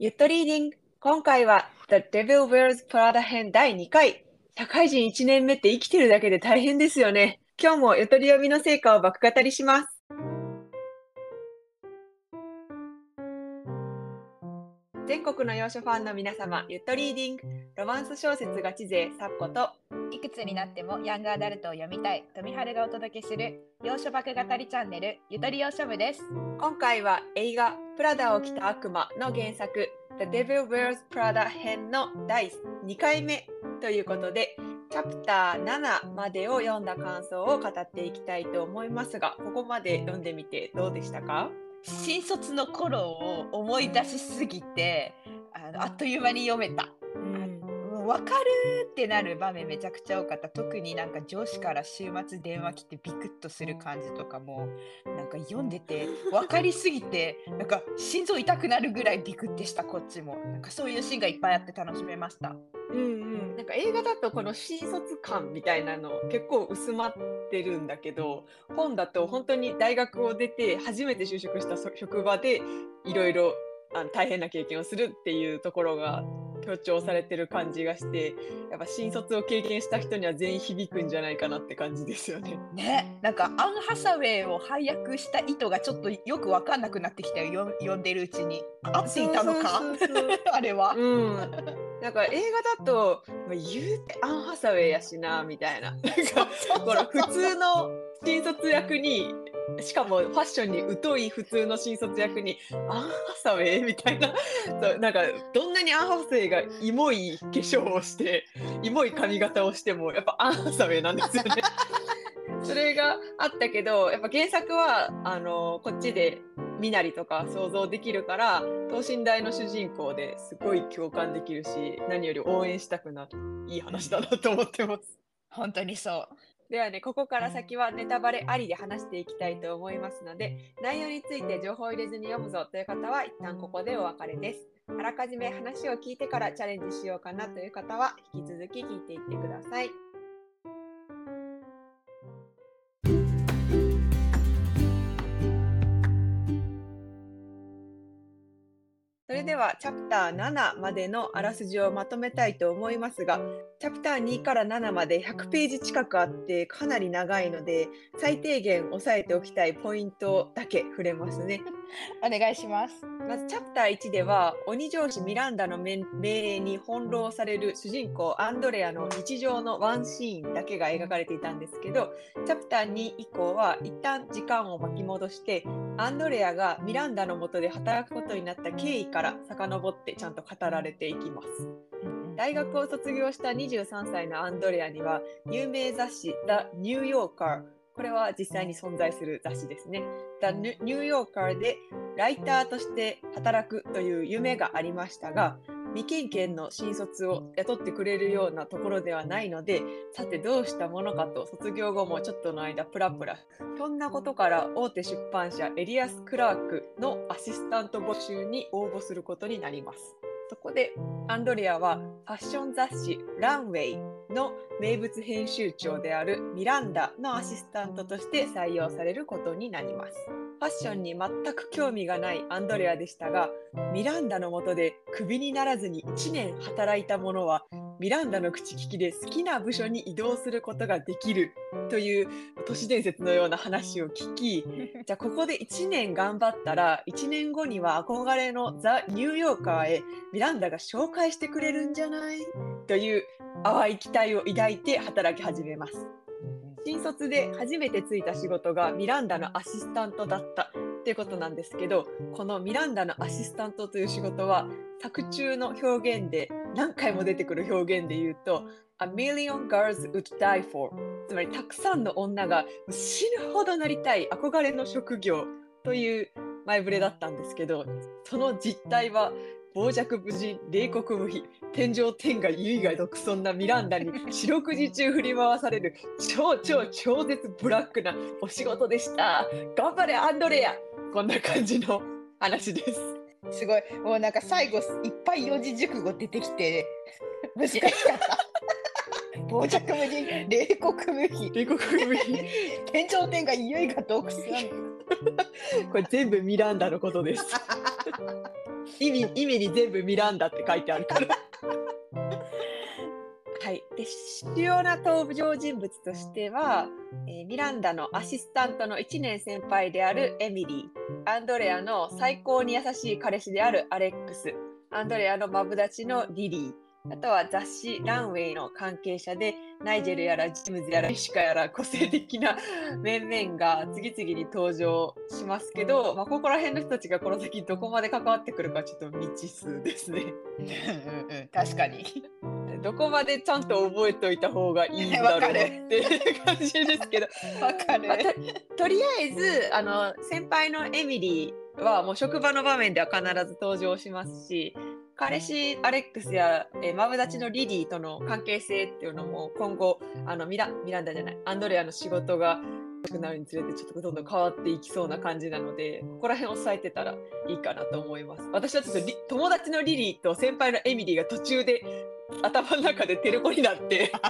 ゆっとリーディング。今回は The Devil Wears Prada 編第2回。社会人1年目って生きてるだけで大変ですよね。今日もゆとり読みの成果を爆語りします。国の洋書ファンの皆様、ゆっとリーディング。ロマンス小説ガチ勢サッコといくつになってもヤングアダルトを読みたい富春がお届けする洋書爆語りチャンネルゆとり洋書部です。今回は映画プラダを着た悪魔の原作 The Devil Wears Prada 編の第2回目ということでチャプター7までを読んだ感想を語っていきたいと思いますがここまで読んでみてどうでしたか？新卒の頃を思い出しすぎてあのあっという間に読めた。分かるってなる場面めちゃくちゃ多かった。特になんか上司から週末電話来てビクッとする感じとかもなんか読んでて 分かりすぎてなんか心臓痛くなるぐらいビクッてしたこっちも。なんかそういうシーンがいっぱいあって楽しめましたうんうん。なんか映画だとこの新卒感みたいなの結構薄まってるんだけど本だと本当に大学を出て初めて就職した職場でいろいろ大変な経験をするっていうところが強調されてる感じがしてやっぱ新卒を経験した人には全員響くんじゃないかなって感じですよね。ね。なんかアン・ハサウェイを配役した意図がちょっとよく分かんなくなってきたよ読んでるうちに。合っていたのか？あれは。うん、なんか映画だと、まあ、言うてアン・ハサウェイやしなみたいな。なんかこの普通の新卒役にしかもファッションに疎い普通の新卒役にアン・ハサウェイみたいなそうなんかどんなにアン・ハサウェイがイモい化粧をしてイモい髪型をしてもやっぱアン・ハサウェイなんですよね。それがあったけどやっぱ原作はあのこっちで身なりとか想像できるから等身大の主人公ですごい共感できるし何より応援したくなるいい話だなと思ってます。本当にそうではね、ここから先はネタバレありで話していきたいと思いますので、内容について情報を入れずに読むぞという方は一旦ここでお別れです。あらかじめ話を聞いてからチャレンジしようかなという方は引き続き聞いていってください。ではチャプター7までのあらすじをまとめたいと思いますが、チャプター2から7まで100ページ近くあってかなり長いので、最低限押さえておきたいポイントだけ触れますね。お願いします。まずチャプター1では鬼上司ミランダの命令に翻弄される主人公アンドレアの日常のワンシーンだけが描かれていたんですけどチャプター2以降は一旦時間を巻き戻してアンドレアがミランダのもとで働くことになった経緯から遡ってちゃんと語られていきます。大学を卒業した23歳のアンドレアには有名雑誌「The New Yorker」これは実際に存在する雑誌ですね。The New Yorker でライターとして働くという夢がありましたが、未経験の新卒を雇ってくれるようなところではないので、さてどうしたものかと卒業後もちょっとの間プラプラ。そんなことから大手出版社エリアス・クラークのアシスタント募集に応募することになります。そこでアンドレアはファッション雑誌ランウェイの名物編集長であるミランダのアシスタントとして採用されることになります。ファッションに全く興味がないアンドレアでしたが、ミランダのもとでクビにならずに1年働いた者は、ミランダの口利きで好きな部署に移動することができるという都市伝説のような話を聞き、じゃあここで1年頑張ったら、1年後には憧れのザ・ニューヨーカーへミランダが紹介してくれるんじゃない？という淡い期待を抱いて働き始めます。新卒で初めてついた仕事がミランダのアシスタントだったっていうことなんですけどこのミランダのアシスタントという仕事は作中の表現で何回も出てくる表現で言うと A million girls would die for つまりたくさんの女が死ぬほどなりたい憧れの職業という前触れだったんですけどその実態は傍若無人、冷酷無比、天上天下唯我独尊なミランダに四六時中振り回される超超超絶ブラックなお仕事でした。頑張れアンドレアこんな感じの話です。すごい、もうなんか最後いっぱい四字熟語出てきて難しかった。傍若無人、冷酷無比。冷酷無比。天上天下唯我独尊。これ全部ミランダのことです。意味意味に全部ミランダって書いてあるから。はい、で主要な登場人物としては、えーミランダのアシスタントの1年先輩であるエミリー。アンドレアの最高に優しい彼氏であるアレックス。アンドレアのマブダチのリリー。あとは雑誌ランウェイの関係者でナイジェルやらジムズやらイシカやら個性的な面々が次々に登場しますけど、まあ、ここら辺の人たちがこの先どこまで関わってくるかちょっと未知数ですね。うんうんうん確かに。どこまでちゃんと覚えておいた方がいいんだろうっていう感じですけど、わかるまあ。ととりあえずあの先輩のエミリーはもう職場の場面では必ず登場しますし彼氏アレックスや、えーマブダチのリリーとの関係性っていうのも今後あのミラミランダじゃないアンドレアの仕事が良くなるにつれてちょっとどんどん変わっていきそうな感じなのでここら辺押さえてたらいいかなと思います。私はちょっと友達のリリーと先輩のエミリーが途中で頭の中でテレコになって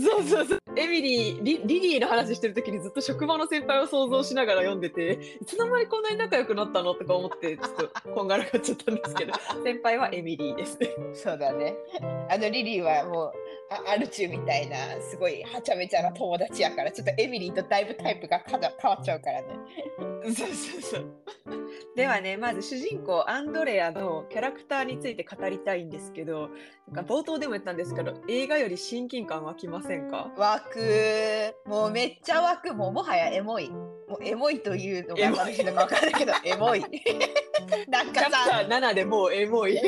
そうそうそう。エミリーリ、リリーの話してる時にずっと職場の先輩を想像しながら読んでて、いつの間にこんなに仲良くなったのとか思って、ちょっとこんがらがっちゃったんですけど、先輩はエミリーですね。そうだね。あのリリーはもうあアルチューみたいなすごいはちゃめちゃな友達やからちょっとエミリーとだいぶタイプが変わっちゃうからね。そうそうそう。ではね、まず主人公アンドレアのキャラクターについて語りたいんですけど、なんか冒頭でも言ったんですけど、映画より親近感湧きませんか？湧くもうめっちゃ湧くもうもはやエモい。もうエモいというのがのか分からないけどエモい。なんかさー7でもうエモい。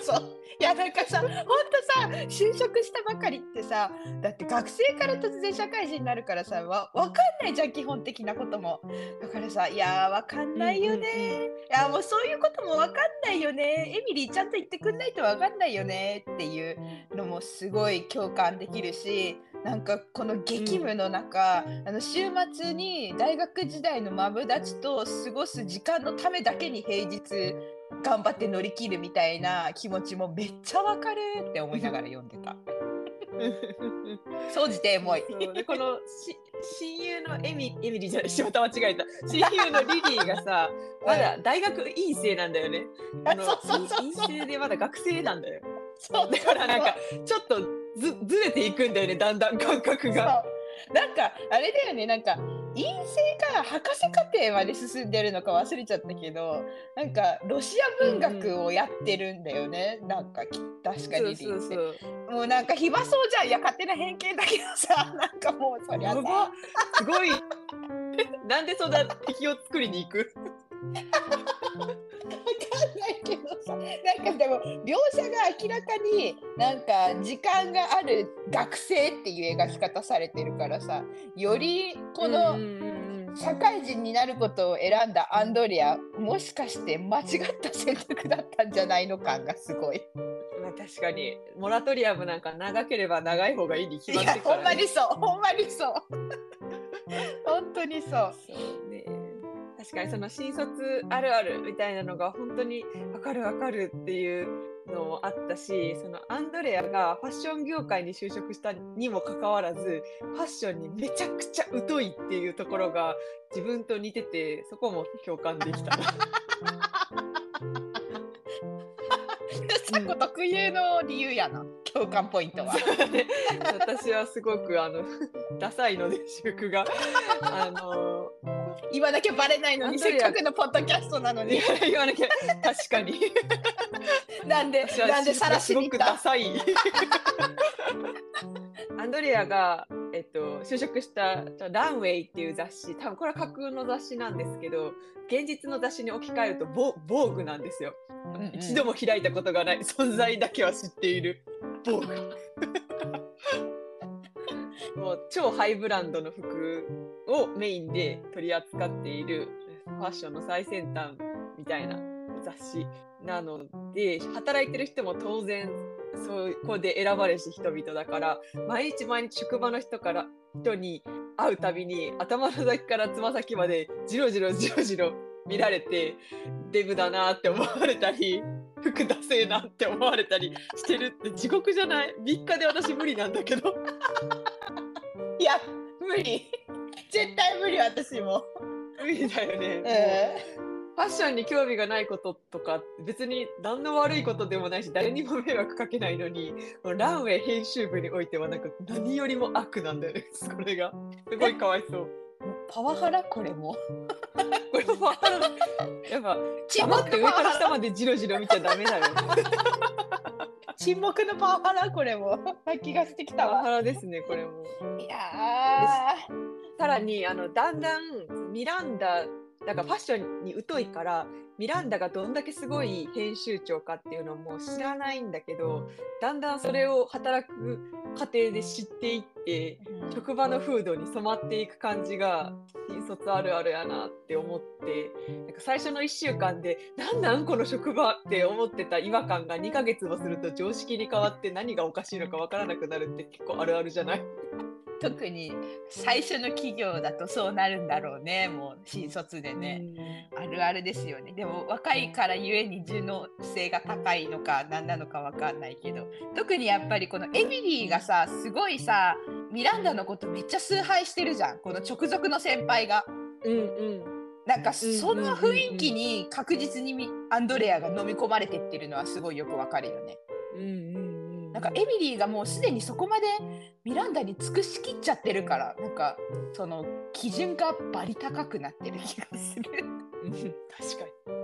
そう。いやなんかさ、ほんとさ、就職したばかりってさ、だって学生から突然社会人になるからさ、わわかんないじゃん、基本的なことも。だからさ、いやー、わかんないよねうんうんうんいやもうそういうこともわかんないよね。エミリーちゃんと言ってくんないとわかんないよねっていうのもすごい共感できるし、なんかこの激務の中、あの週末に大学時代のマブダチと過ごす時間のためだけに平日頑張って乗り切るみたいな気持ちもめっちゃわかるって思いながら読んでた。総じてエモい。このし親友のエミエミリーじゃない仕事間違えた親友のリリーがさ まだ大学院生なんだよね。あのそうそうそうそう院生でまだ学生なんだよ。そうだからなんかちょっとずずれていくんだよねだんだん感覚が。なんかあれだよねなんか院生か博士課程まで進んでるのか忘れちゃったけどなんかロシア文学をやってるんだよね、なんかき確かにリリーってそうそうもうなんか暇そうじゃんいや勝手な偏見だけどさ。なんかもうそりゃすごい。なんでそんな敵を作りに行く？なんかでも描写が明らかになんか時間がある学生っていう描き方されてるからさよりこの、社会人になることを選んだアンドレアもしかして間違った選択だったんじゃないの感がすごい。まあ確かにモラトリアムなんか長ければ長い方がいいに決いまってるから、ね。やほんまにそうほんまにそう。本当にそう。そうね。確かにその新卒あるあるみたいなのが本当にわかるわかるっていうのもあったし、そのアンドレアがファッション業界に就職したにもかかわらず、ファッションにめちゃくちゃ疎いっていうところが自分と似てて、そこも共感できた。特有の理由やな。共感ポイントは。で私はすごくあの ダサいので私服が。あの今だけバレないのにせっかくのポッドキャストなのに。言わなきゃ確かに。なんでなんで晒しすごくに行った？ダサい。アンドレアが、えっと、就職したランウェイっていう雑誌多分これは架空の雑誌なんですけど現実の雑誌に置き換えるとボボーグなんですよ、うんうん。一度も開いたことがない存在だけは知っているボーグもう超ハイブランドの服をメインで取り扱っているファッションの最先端みたいな雑誌なので働いてる人も当然そこで選ばれし人々だから毎日毎日職場の人から人に会うたびに頭の先からつま先までじろじろじろじろ見られてデブだなって思われたり服ダセえなって思われたりしてるって地獄じゃない。3日で私無理なんだけど。いや無理。絶対無理私も。無理だよね。えファッションに興味がないこととか別に何の悪いことでもないし誰にも迷惑かけないのにランウェイ編集部においてはなんか何よりも悪なんだよねそれが。すごいかわいそう。パワハラ？これも。これパワハラ。やっぱ沈黙って上から下までジロジロ見ちゃダメだよ 沈黙のパワハラ？これも。気がしてきたわ。パワハラですねこれも。いやさらにあのだんだんミランダなんかファッションに疎いからミランダがどんだけすごい編集長かっていうのも知らないんだけどだんだんそれを働く過程で知っていってー職場の風土に染まっていく感じが新卒あるあるやなって思ってなんか最初の1週間でなんなんこの職場って思ってた違和感が2ヶ月もすると常識に変わって何がおかしいのかわからなくなるって結構あるあるじゃない？特に最初の企業だとそうなるんだろうね。もう新卒でね、あるあるですよね。でも若いからゆえに順応性が高いのか何なのかわかんないけど。特にやっぱりこのエミリーがさすごいさミランダのことめっちゃ崇拝してるじゃん。この直属の先輩が。うんうん。なんかうんその雰囲気に確実にみアンドレアが飲み込まれてってるのはすごいよくわかるよね。うんうんうんなんかエミリーがもうすでにそこまでミランダに尽くしきっちゃってるからなんかその基準がバリ高くなってる気がする。うん確かに。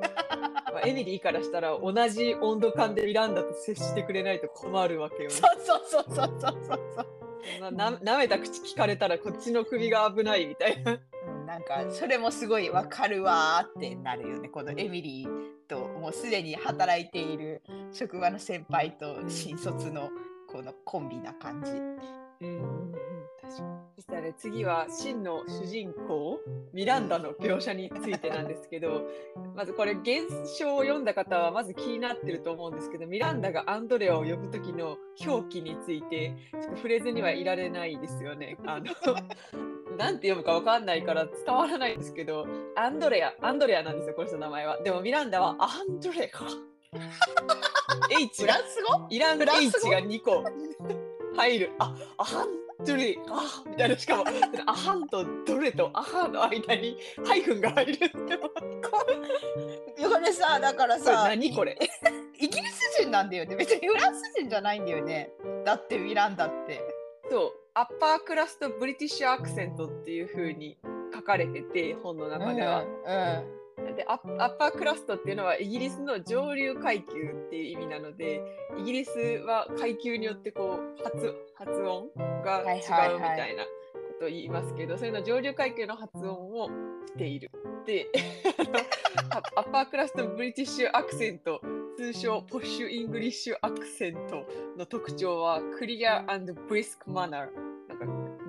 まあ、エミリーからしたら同じ温度感でミランダと接してくれないと困るわけよね。そうそうそうそうそうそうな舐めた口聞かれたらこっちの首が危ないみたいな。うん、なんかそれもすごいわかるわーってなるよねこのエミリーともうすでに働いている職場の先輩と新卒のこのコンビな感じ。うんうんうん確かにそしたらね次は真の主人公ミランダの描写についてなんですけど まずこれ原書を読んだ方はまず気になってると思うんですけどミランダがアンドレアを呼ぶ時の表記についてちょっと触れずにはいられないですよね。あのなんて読むかわかんないから伝わらないんですけどアンドレアアンドレアなんですよこの人の名前は。でもミランダはアンドレア。H がフランが2個。入る。あ、アハンドレ、あみたいな、しかも、アハンとドレとアハの間にハイフンが入るって。ここれさだかられさ何これ？イギリス人なんだよね。別にフランス人じゃないんだよね。だってミランダって。そう、アッパークラストブリティッシュアクセントっていう風に書かれてて、本の中では。でアッアッパークラストっていうのはイギリスの上流階級っていう意味なのでイギリスは階級によってこう発発音が違うみたいなことを言いますけど、それの上流階級の発音をしている。で ア upper crust British accent 通称 posh English accent の特徴は clear brisk manner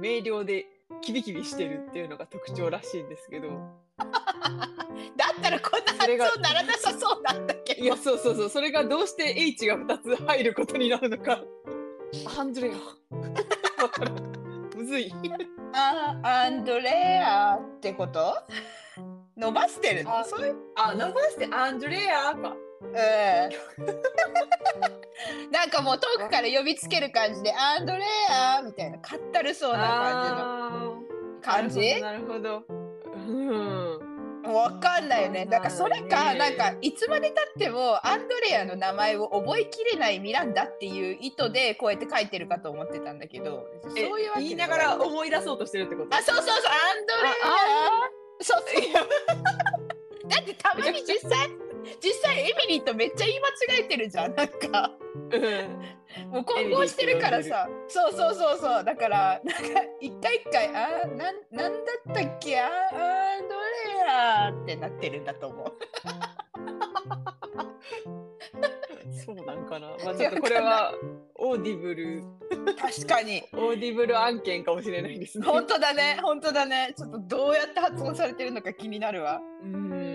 明瞭でキビキビしてるっていうのが特徴らしいんですけど。だったらこんな発音ならなさそうなんだけど。いや、そうそうそう、それがどうして H が2つ入ることになるのか。アンドレア。むずい。あアンドレアってこと？伸ばしてるのあそういう。あ、伸ばしてアンドレアか。うん。なんかもう遠くから呼びつける感じでアンドレアみたいな。かったるそうなあ感じの。感じ？ーなるほど。うん。わかんないよね。だからそれか、ねなんかいつまでたってもアンドレアの名前を覚えきれないミランダっていう意図でこうやって書いてるかと思ってたんだけど、そうえいうわけ言いながら思い出そうとしてるってこと？あ、そうそうそう、アンドレア。そうそう。だってたまに実際実際エミリーとめっちゃ言い間違えてるじゃん。なんかうんもう混合してるからさ。そうそうそうそう。だからなんか一回一回あーなんなんだったっけ？あーアンドレアってなってるんだと思う。そうなんかな。まあちょっとこれはAudible、確かに。Audible案件かもしれないですね。本当だね、本当だね。ちょっとどうやって発音されてるのか気になるわ。うん。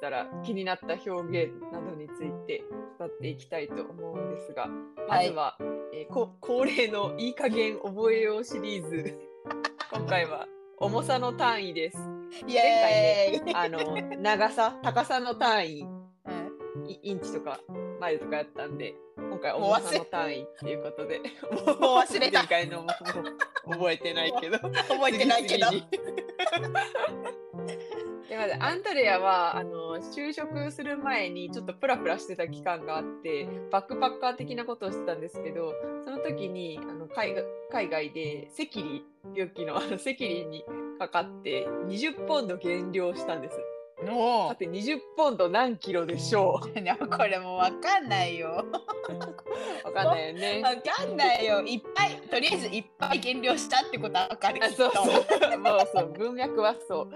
たら気になった表現などについて語っていきたいと思うんですが、まずは、えーこ恒例のいい加減覚えようシリーズ。今回は重さの単位です。イエーイ、あの 長さ、高さの単位、うんイインチとかマイルとかやったんで、今回重さの単位っていうことで、ももう忘れた前回の覚えてないけど。覚えてないけど。でまずアンドレアはあの就職する前にちょっとプラプラしてた期間があってバックパッカー的なことをしてたんですけどその時にあの海外海外で赤痢病気のあの赤痢にかかって20ポンド減量したんです。おさて20ポンド何キロでしょうこれもうわかんないよ。わかんないよね。わかんないよ。いっぱい、とりあえずいっぱい減量したってことはわかる。そうそう もうそう文脈はそう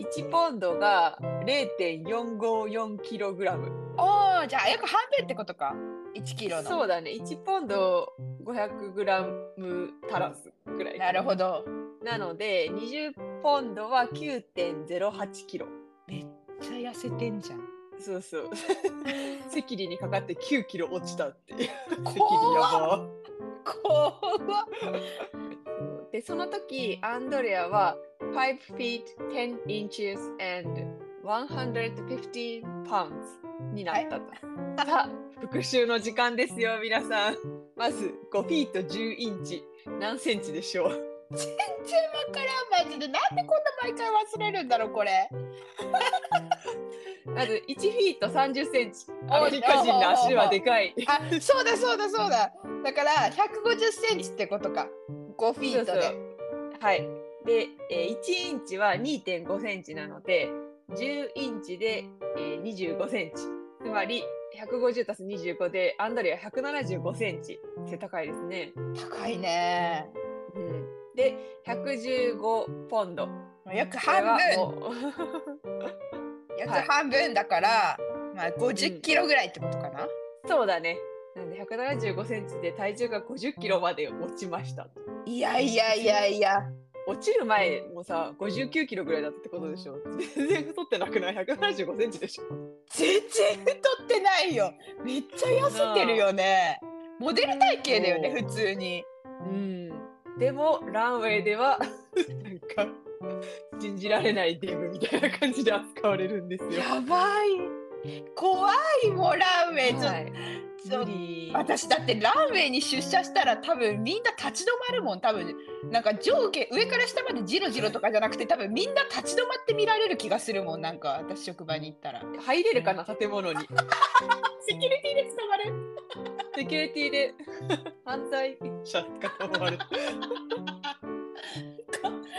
1ポンドが0.454キログラム。おお、じゃあ約半分ってことか。1キロの。そうだね。1ポンド500グラム足らずぐらいな。るほど。なので20ポンドは9.08キロ。めっちゃ痩せてんじゃん。そうそう。赤痢にかかって9キロ落ちたっていう。赤痢やば怖っ。でその時アンドレアは5 feet 10 inches and 115 pounds になったと。さあ復習の時間ですよ皆さん。まず5フィート10インチ何センチでしょう？全然わからん、マジで。なんでこんな毎回忘れるんだろう、これ。まず1フィート30センチ。アメリカ人の足はでかい。あ、そうだそうだそうだ。だから150センチってことか。5フィートで。そうそうはい。で、えー1インチは2.5センチなので、10インチで、えー25センチ。つまり、150たす25で、アンドレア175センチ。背高いですね。高いね。うん、で、115ポンド。約半分。約はい半分だから、まあ50キロぐらいってことかな。そうだね。なんで175センチで体重が50キロまで落ちました。いやいやいやいや。落ちる前もさ、59キロぐらいだったってことでしょ。全然太ってなくない ?175 センチでしょ。全然太ってないよ。めっちゃ痩せてるよね。モデル体型だよね、普通に。うん。でも、ランウェイでは、なんか、信じられないデブみたいな感じで扱われるんですよ。やばい。怖いもうランウェイ。ちょはいそう無理。私だってランウェイに出社したら多分みんな立ち止まるもん多分なんか上下上から下までジロジロとかじゃなくて多分みんな立ち止まって見られる気がするもんなんか私職場に行ったら 入れるかな、建物に。セキュリティで捕まるセキュリティで犯罪者かと思われる。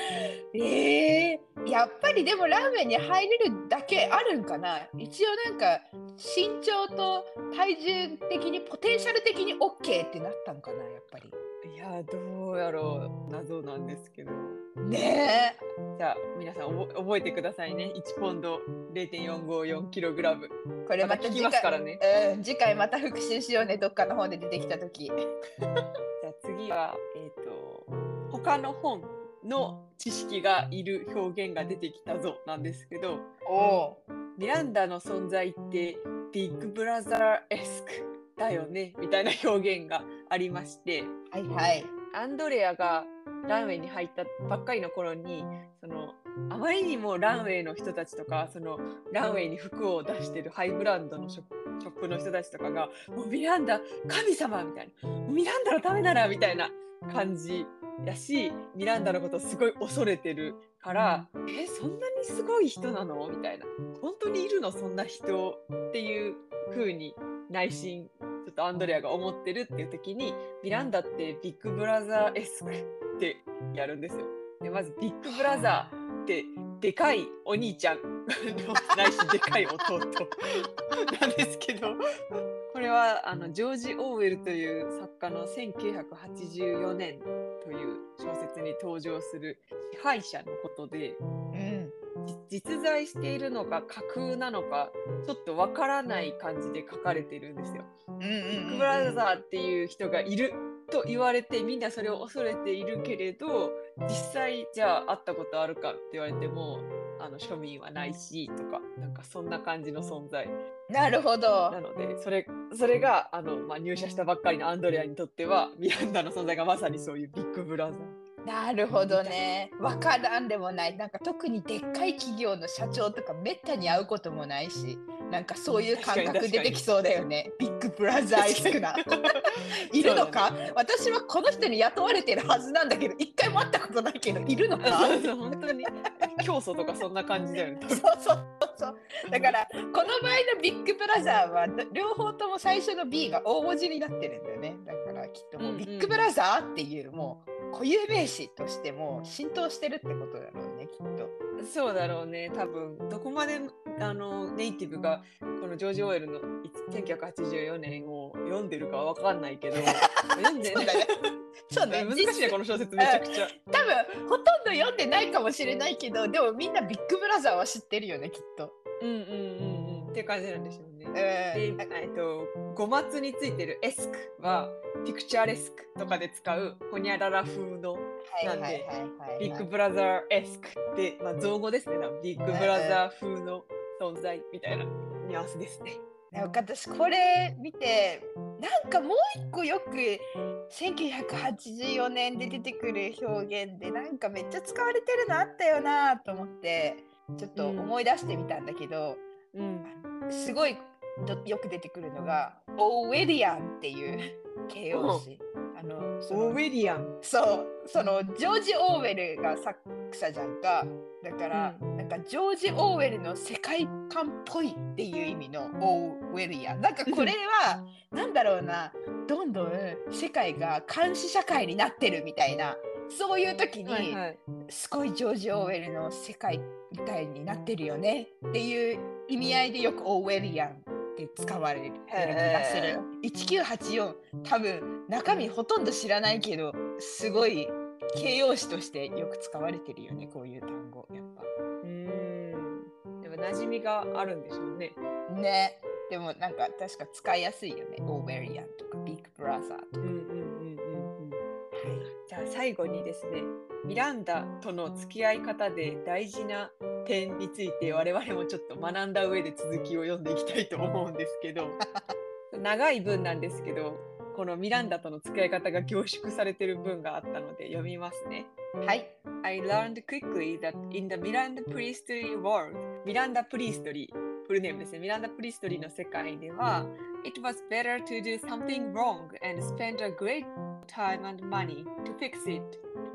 えー、やっぱりでもランウェイに入れるだけあるんかな？一応なんか身長と体重的にポテンシャル的に OK ってなったんかなやっぱりいや、どうやろう。謎なんですけど。ねじゃあ、皆さん覚覚えてくださいね。1ポンド 0.454kg。えこれまた次また聞きますから回、ね。うん、次回また復習しようねどっかの方で出てきた時 じゃあ次は、えっ、と、他の本の知識がいる表現が出てきたぞなんですけど、ミランダの存在ってビッグブラザーエスクだよねみたいな表現がありまして、はいはいアンドレアがランウェイに入ったばっかりの頃にそのあまりにもランウェイの人たちとかそのランウェイに服を出してるハイブランドのショップショップの人たちとかが「もうミランダ神様!」みたいな「もうミランダのためなら!」みたいな感じやしミランダのことをすごい恐れてるから「えそんなにすごい人なの?」みたいな「本当にいるの？そんな人?」っていう風に内心ちょっとアンドレアが思ってるっていう時にミランダってビッグブラザーエスクってやるんですよ。でまずビッグブラザーってでかいお兄ちゃんないしでかい弟なんですけどこれはあのジョージ・オーウェルという作家の1984年という小説に登場する支配者のことでうんじ実在しているのか架空なのかちょっとわからない感じで書かれてるんですよ。ビッうんグブラザーっていう人がいると言われてみんなそれを恐れているけれど実際じゃあ会ったことあるかって言われてもあの庶民はないしとかなんかそんな感じの存在なるほどなのでそれそれがあの、まあ、入社したばっかりのアンドレアにとってはミランダの存在がまさにそういうビッグブラザー。なるほどね。わからんでもない。なんか特にでっかい企業の社長とかめったに会うこともないし、なんかそういう感覚出てきそうだよね。ビッグブラザーイスクな。いるのか、私はこの人に雇われてるはずなんだけど、一回も会ったことないけど、いるのか？本当に教祖とかそんな感じだよね。そうそうそう。だから、この場合のビッグブラザーは、両方とも最初の B が大文字になってるんだよね。だからきっともうビッグブラザーっていう、もう固有名詞としても浸透してるってことだろうね、きっと。そうだろうね、多分どこまであのネイティブがこのジョージ・オーエルの1984年を読んでるかわかんないけど、ね。そうね。難しいね、この小説めちゃくちゃ。多分ほとんど読んでないかもしれないけど、でもみんなビッグブラザーは知ってるよね、きっと。うんうんうんうん。って感じなんでしょうね。えで、えっと、語末についてるエスクは、ピクチャーレスクとかで使うホニャララ風のなんでビッグブラザーエスクって、まあ、造語ですね。ビッグブラザー風の存在みたいなニュアンスですね。なんか私これ見てなんかもう一個よく1984年で出てくる表現でなんかめっちゃ使われてるのあったよなと思ってちょっと思い出してみたんだけど、うん、すごいよく出てくるのがオーウェディアンっていう形容詞。あのオーウェディアンそうそのジョージ・オーウェルが作者じゃんか。だから、うん、なんかジョージ・オーウェルの世界観っぽいっていう意味のオーウェリアンなんかこれは なんだろうな。どんどん世界が監視社会になってるみたいな。そういう時に、はいはい、すごいジョージ・オーウェルの世界みたいになってるよねっていう意味合いでよくオーウェリアンって使われる気がする。1984多分中身ほとんど知らないけどすごい形容詞としてよく使われてるよねこういう単語やっぱ。うんでも馴染みがあるんでしょうね。ね。でもなんか確か使いやすいよね。オーベリアンとかビッグブラザーとか。うんうんうんうんうん。はい。じゃあ最後にですねミランダとの付き合い方で大事な点について我々もちょっと学んだ上で続きを読んでいきたいと思うんですけど 長い文なんですけどこのミランダとの付き合い方が凝縮されてる文があったので読みますね。はい。I learned quickly that in the Miranda Priestry world ミランダ・プリストリーフルネームですね。ミランダ・プリストリーの世界では It was better to do something wrong and spend a great time and money to fix it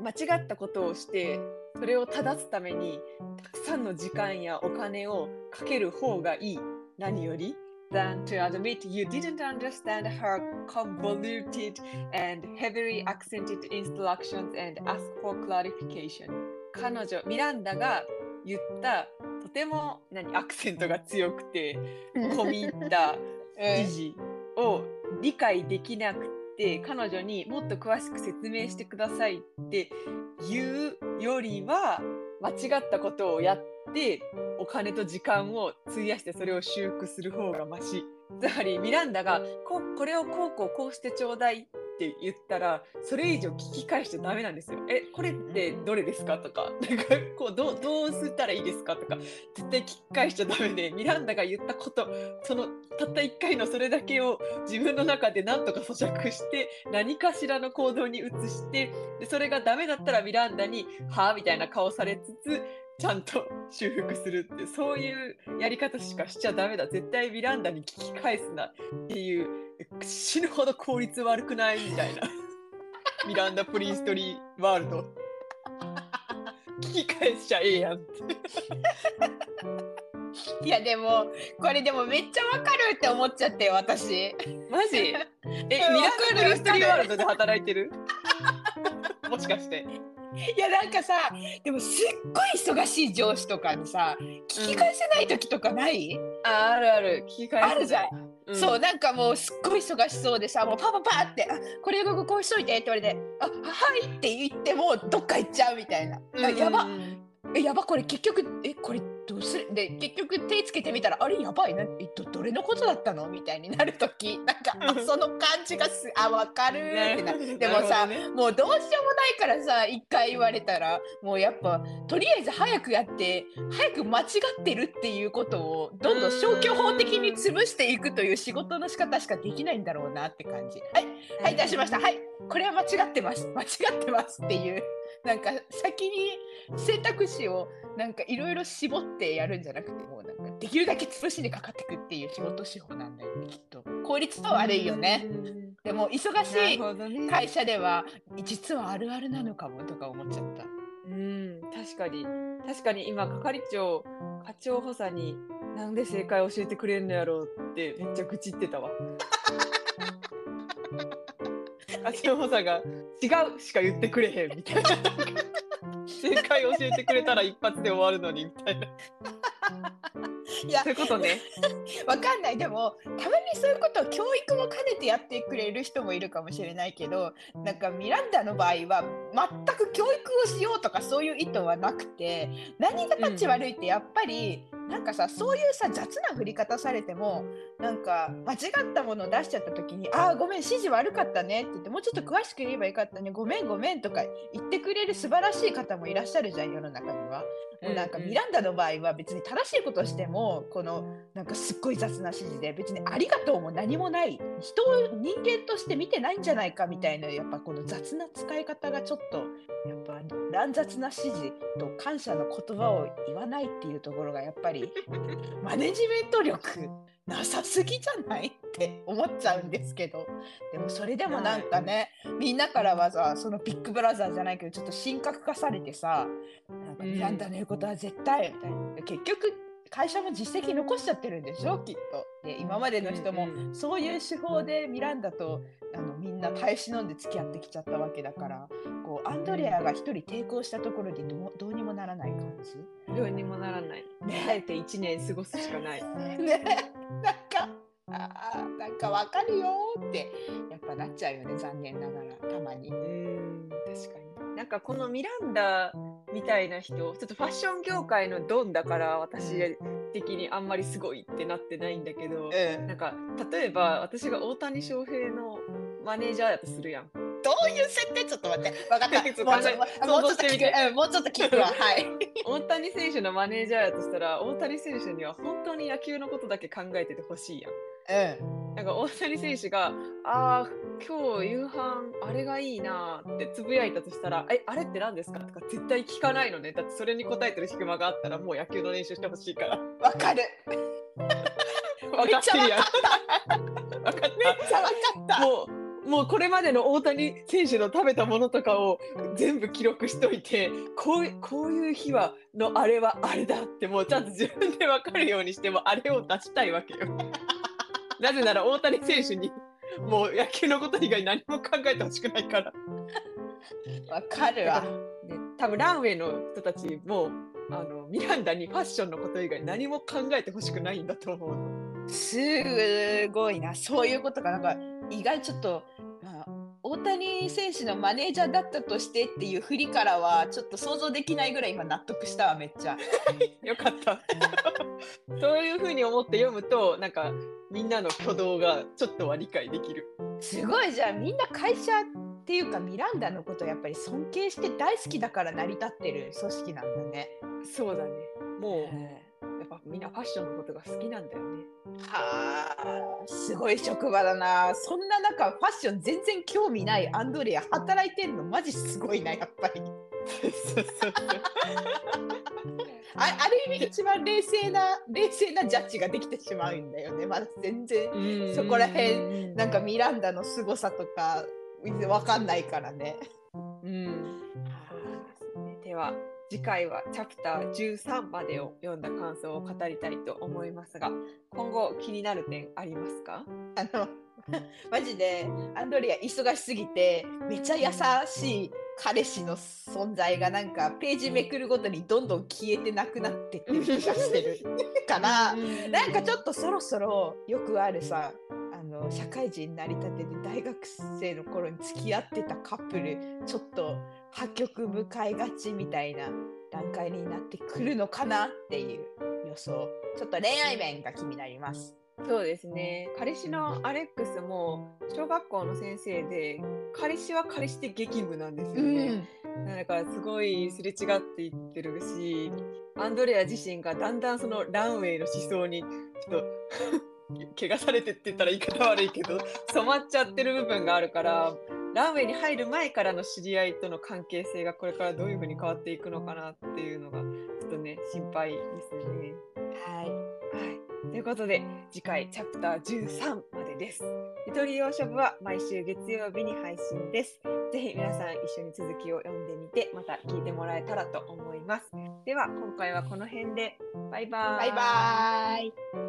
間違ったことをしてそれを正すためにたくさんの時間やお金をかける方がいい何より than to admit you didn't understand her convoluted and heavily accented instructions and ask for clarification 彼女ミランダが言ったとても何アクセントが強くて込み入った記事を理解できなくて彼女にもっと詳しく説明してくださいって言うよりは間違ったことをやってお金と時間を費やしてそれを修復する方がマシ。つまりミランダがここれをこうこうこうしてちょうだいって言ったらそれ以上聞き返しちゃダメなんですよ。えこれってどれですか？とかなんかこうどうどうしたらいいですか？とか絶対聞き返しちゃダメでミランダが言ったことそのたった1回のそれだけを自分の中で何とか咀嚼して何かしらの行動に移してでそれがダメだったらミランダに「はあ?」みたいな顔されつつちゃんと修復するってそういうやり方しかしちゃダメだ。絶対ミランダに聞き返すな。っていう死ぬほど効率悪くないみたいな。ミランダ・プリンストリーワールド。聞き返しちゃええやんって。いやでもこれでもめっちゃわかるって思っちゃって私。マジ？えミランダ・プリンストリーワールドで働いてる？もしかしていやなんかさでもすっごい忙しい上司とかにさ聞き返せない時とかない、うん、ああるある。聞き返せあるじゃん、うん、そうなんかもうすっごい忙しそうでさもうパパパってあこれここうしといてって言われてあはいって言ってもどっか行っちゃうみたいな、うん、やば。えやばこれ結局えこれどうするで結局手つけてみたらあれやばいなえどどれのことだったの？みたいになる時なんかあその感じがすあ分かるってなでもさ、ね、もうどうしようもないからさ一回言われたらもうやっぱとりあえず早くやって早く間違ってるっていうことをどんどん消去法的に潰していくという仕事の仕方しかできないんだろうなって感じ。はい。はい出しました。はい。これは間違ってます。間違ってますっていうなんか先に選択肢をなんかいろいろ絞ってやるんじゃなくてもうなんかできるだけ潰しにかかっていくっていう仕事手法なんだよねきっと。効率は悪いよね。でも忙しい会社では実はあるあるなのかもとか思っちゃった。うん。確かに。確かに今係長課長補佐になんで正解教えてくれんのやろうってめっちゃ愚痴ってたわ。課長補佐が違うしか言ってくれへんみたいな 正解教えてくれたら一発で終わるのにみたいな。いやそういうことね。わかんないでもたまにそういうことを教育も兼ねてやってくれる人もいるかもしれないけどなんかミランダの場合は全く教育をしようとかそういう意図はなくて何が立ち悪いってやっぱり、うんなんかさそういうさ雑な振り方されてもなんか間違ったものを出しちゃった時に「ああごめん指示悪かったね」って言って「もうちょっと詳しく言えばよかったねごめんごめん」とか言ってくれる素晴らしい方もいらっしゃるじゃん世の中には。もうなんかミランダの場合は別に正しいことをしてもこのなんかすっごい雑な指示で別に「ありがとう」も何もない人を人間として見てないんじゃないかみたいなやっぱこの雑な使い方がちょっとやっぱ乱雑な指示と感謝の言葉を言わないっていうところがやっぱりマネジメント力なさすぎじゃないって思っちゃうんですけど。でもそれでもなんかねみんなからはさそのビッグブラザーじゃないけどちょっと神格化されてさなんかミランダの言うことは絶対みたいな。結局会社も実績残しちゃってるんでしょきっと。で今までの人もそういう手法でミランダとあのみんな耐え忍んで付き合ってきちゃったわけだからこうアンドレアが一人抵抗したところでどどうにもならない感じ？どうにもならない。ね、あえて1年過ごすしかない。ねなんかあなんかわかるよってやっぱなっちゃうよね残念ながらたまに。うん確かに。なんかこのミランダみたいな人ちょっとファッション業界のドンだから私的にあんまりすごいってなってないんだけど、うん、なんか例えば私が大谷翔平のマネージャーやとするやん。どういう設定？ちょっと待って。分かった。もうちょっと聞く、うん、もうちょっと聞くわ。はい。大谷選手のマネージャーやとしたら大谷選手には本当に野球のことだけ考えててほしいやん。うんなんか大谷選手が「ああ今日夕飯あれがいいな」ってつぶやいたとしたら「えあれって何ですか?」とか絶対聞かないのね。だってそれに答えてる暇があったらもう野球の練習してほしいから。わかる。分かってるやん。分かった。めっちゃ分かった。もうもうこれまでの大谷選手の食べたものとかを全部記録しといてこうこういう日はのあれはあれだってもうちゃんと自分で分かるようにしてもあれを出したいわけよ。なぜなら大谷選手にもう野球のこと以外何も考えてほしくないから。わかるわ。ね、多分ランウェイの人たちもあのミランダにファッションのこと以外何も考えてほしくないんだと思う。すごいなそういうことかなんか意外ちょっと大谷選手のマネージャーだったとしてっていう振りからはちょっと想像できないぐらい今納得したわめっちゃ。よかった。そういうふうに思って読むとなんかみんなの挙動がちょっとは理解できる。すごいじゃあみんな会社っていうかミランダのことをやっぱり尊敬して大好きだから成り立ってる組織なんだね。そうだね。もう。ぱみんなファッションのことが好きなんだよね。はあすごい職場だな。そんな中ファッション全然興味ないアンドレア働いてんのマジすごいなやっぱり。あある意味一番冷静な冷静なジャッジができてしまうんだよね。まだ全然そこら辺なんかミランダの凄さとか分かんないからね。うん、では次回はチャプター13までを読んだ感想を語りたいと思いますが今後気になる点ありますか？あのマジでアンドリア忙しすぎてめっちゃ優しい彼氏の存在がなんかページめくるごとにどんどん消えてなくなってってる気がしてるからなんかちょっとそろそろよくあるさあの社会人になりたてで大学生の頃に付き合ってたカップルちょっと破局向かいがちみたいな段階になってくるのかなっていう予想。ちょっと恋愛面が気になります。そうですね。彼氏のアレックスも小学校の先生で彼氏は彼氏で激務なんですよね、うん、だからすごいすれ違っていってるしアンドレア自身がだんだんそのランウェイの思想にちょっと 怪我されてって言ったら言い方悪いけど染まっちゃってる部分があるからランウェイに入る前からの知り合いとの関係性がこれからどういうふうに変わっていくのかなっていうのがちょっとね心配ですよね。はい。はい、ということで次回チャプター13までです。ゆとり洋書部は毎週月曜日に配信です。ぜひ皆さん一緒に続きを読んでみてまた聞いてもらえたらと思います。では今回はこの辺でバイバイ。バイバイ。